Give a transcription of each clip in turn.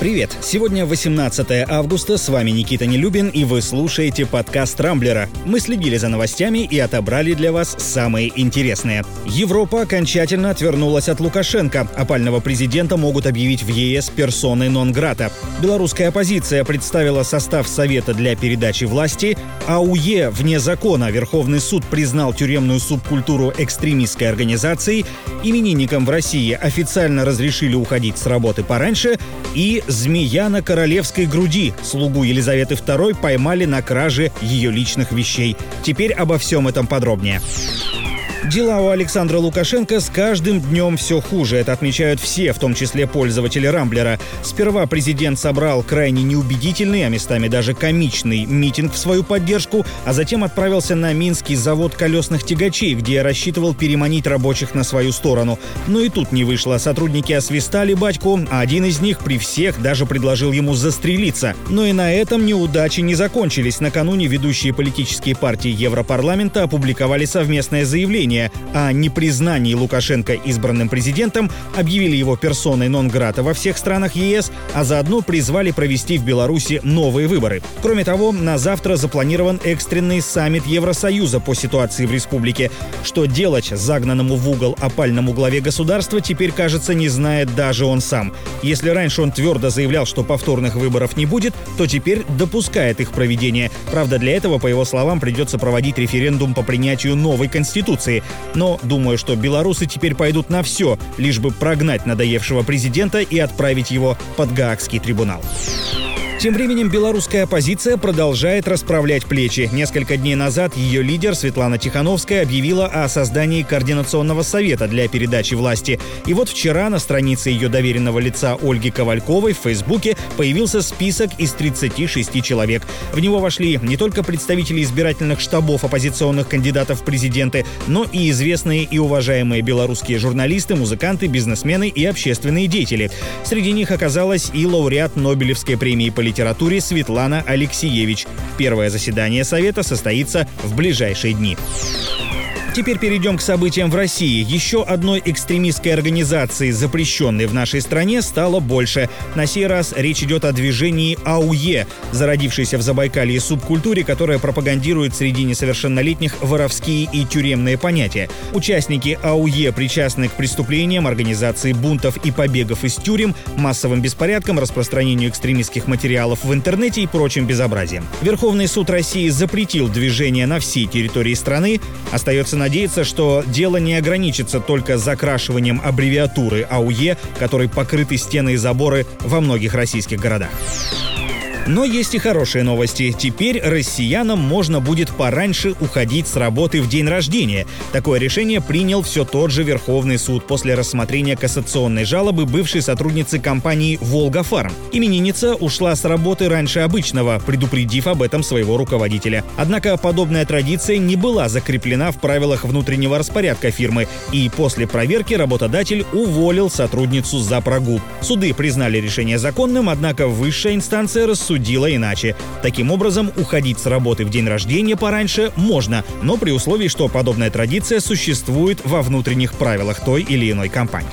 Привет! Сегодня 18 августа, с вами Никита Нелюбин, и вы слушаете подкаст «Рамблера». Мы следили за новостями и отобрали для вас самые интересные. Европа окончательно отвернулась от Лукашенко. Опального президента могут объявить в ЕС персоной нон-грата. Белорусская оппозиция представила состав Совета для передачи власти. АУЕ вне закона. Верховный суд признал тюремную субкультуру экстремистской организацией. Именинникам в России официально разрешили уходить с работы пораньше. И Змея на королевской груди. Слугу Елизаветы II поймали на краже ее личных вещей. Теперь обо всем этом подробнее. Дела у Александра Лукашенко с каждым днем все хуже. Это отмечают все, в том числе пользователи Рамблера. Сперва президент собрал крайне неубедительный, а местами даже комичный митинг в свою поддержку, а затем отправился на Минский завод колесных тягачей, где рассчитывал переманить рабочих на свою сторону. Но и тут не вышло. Сотрудники освистали батьку, а один из них при всех даже предложил ему застрелиться. Но и на этом неудачи не закончились. Накануне ведущие политические партии Европарламента опубликовали совместное заявление заявление о непризнании Лукашенко избранным президентом, объявили его персоной нон-грата во всех странах ЕС, а заодно призвали провести в Беларуси новые выборы. Кроме того, на завтра запланирован экстренный саммит Евросоюза по ситуации в республике. Что делать загнанному в угол опальному главе государства теперь, кажется, не знает даже он сам. Если раньше он твердо заявлял, что повторных выборов не будет, то теперь допускает их проведение. Правда, для этого, по его словам, придется проводить референдум по принятию новой конституции, но думаю, что белорусы теперь пойдут на все, лишь бы прогнать надоевшего президента и отправить его под Гаагский трибунал. Тем временем белорусская оппозиция продолжает расправлять плечи. Несколько дней назад ее лидер Светлана Тихановская объявила о создании Координационного совета для передачи власти. И вот вчера на странице ее доверенного лица Ольги Ковальковой в Фейсбуке появился список из 36 человек. В него вошли не только представители избирательных штабов оппозиционных кандидатов в президенты, но и известные и уважаемые белорусские журналисты, музыканты, бизнесмены и общественные деятели. Среди них оказалась и лауреат Нобелевской премии по литературе Светлана Алексеевич. Первое заседание Совета состоится в ближайшие дни. Теперь перейдем к событиям в России. Еще одной экстремистской организации, запрещенной в нашей стране, стало больше. На сей раз речь идет о движении АУЕ, зародившейся в Забайкалье субкультуре, которая пропагандирует среди несовершеннолетних воровские и тюремные понятия. Участники АУЕ причастны к преступлениям, организации бунтов и побегов из тюрем, массовым беспорядкам, распространению экстремистских материалов в интернете и прочим безобразием. Верховный суд России запретил движение на всей территории страны. Остается надеяться, что дело не ограничится только закрашиванием аббревиатуры АУЕ, которой покрыты стены и заборы во многих российских городах. Но есть и хорошие новости. Теперь россиянам можно будет пораньше уходить с работы в день рождения. Такое решение принял все тот же Верховный суд после рассмотрения кассационной жалобы бывшей сотрудницы компании «Волга Фарм». Именинница ушла с работы раньше обычного, предупредив об этом своего руководителя. Однако подобная традиция не была закреплена в правилах внутреннего распорядка фирмы, и после проверки работодатель уволил сотрудницу за прогул. Суды признали решение законным, однако высшая инстанция рассудила судила иначе. Таким образом, уходить с работы в день рождения пораньше можно, но при условии, что подобная традиция существует во внутренних правилах той или иной компании.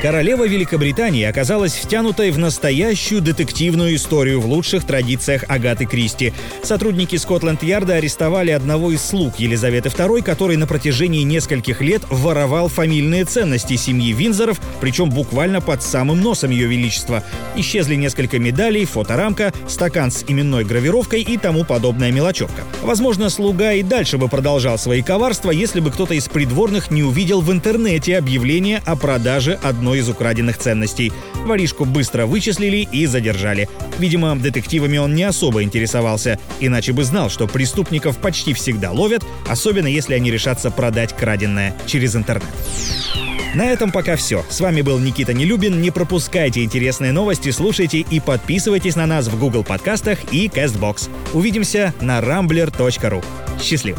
Королева Великобритании оказалась втянутой в настоящую детективную историю в лучших традициях Агаты Кристи. Сотрудники Скотланд-Ярда арестовали одного из слуг Елизаветы II, который на протяжении нескольких лет воровал фамильные ценности семьи Винзоров, причем буквально под самым носом ее величества. Исчезли несколько медалей, фоторамка, стакан с именной гравировкой и тому подобная мелочевка. Возможно, слуга и дальше бы продолжал свои коварства, если бы кто-то из придворных не увидел в интернете объявление о продаже одной одной из украденных ценностей. Воришку быстро вычислили и задержали. Видимо, детективами он не особо интересовался, иначе бы знал, что преступников почти всегда ловят, особенно если они решатся продать краденное через интернет. На этом пока все. С вами был Никита Нелюбин. Не пропускайте интересные новости, слушайте и подписывайтесь на нас в Google подкастах и CastBox. Увидимся на rambler.ru. Счастливо!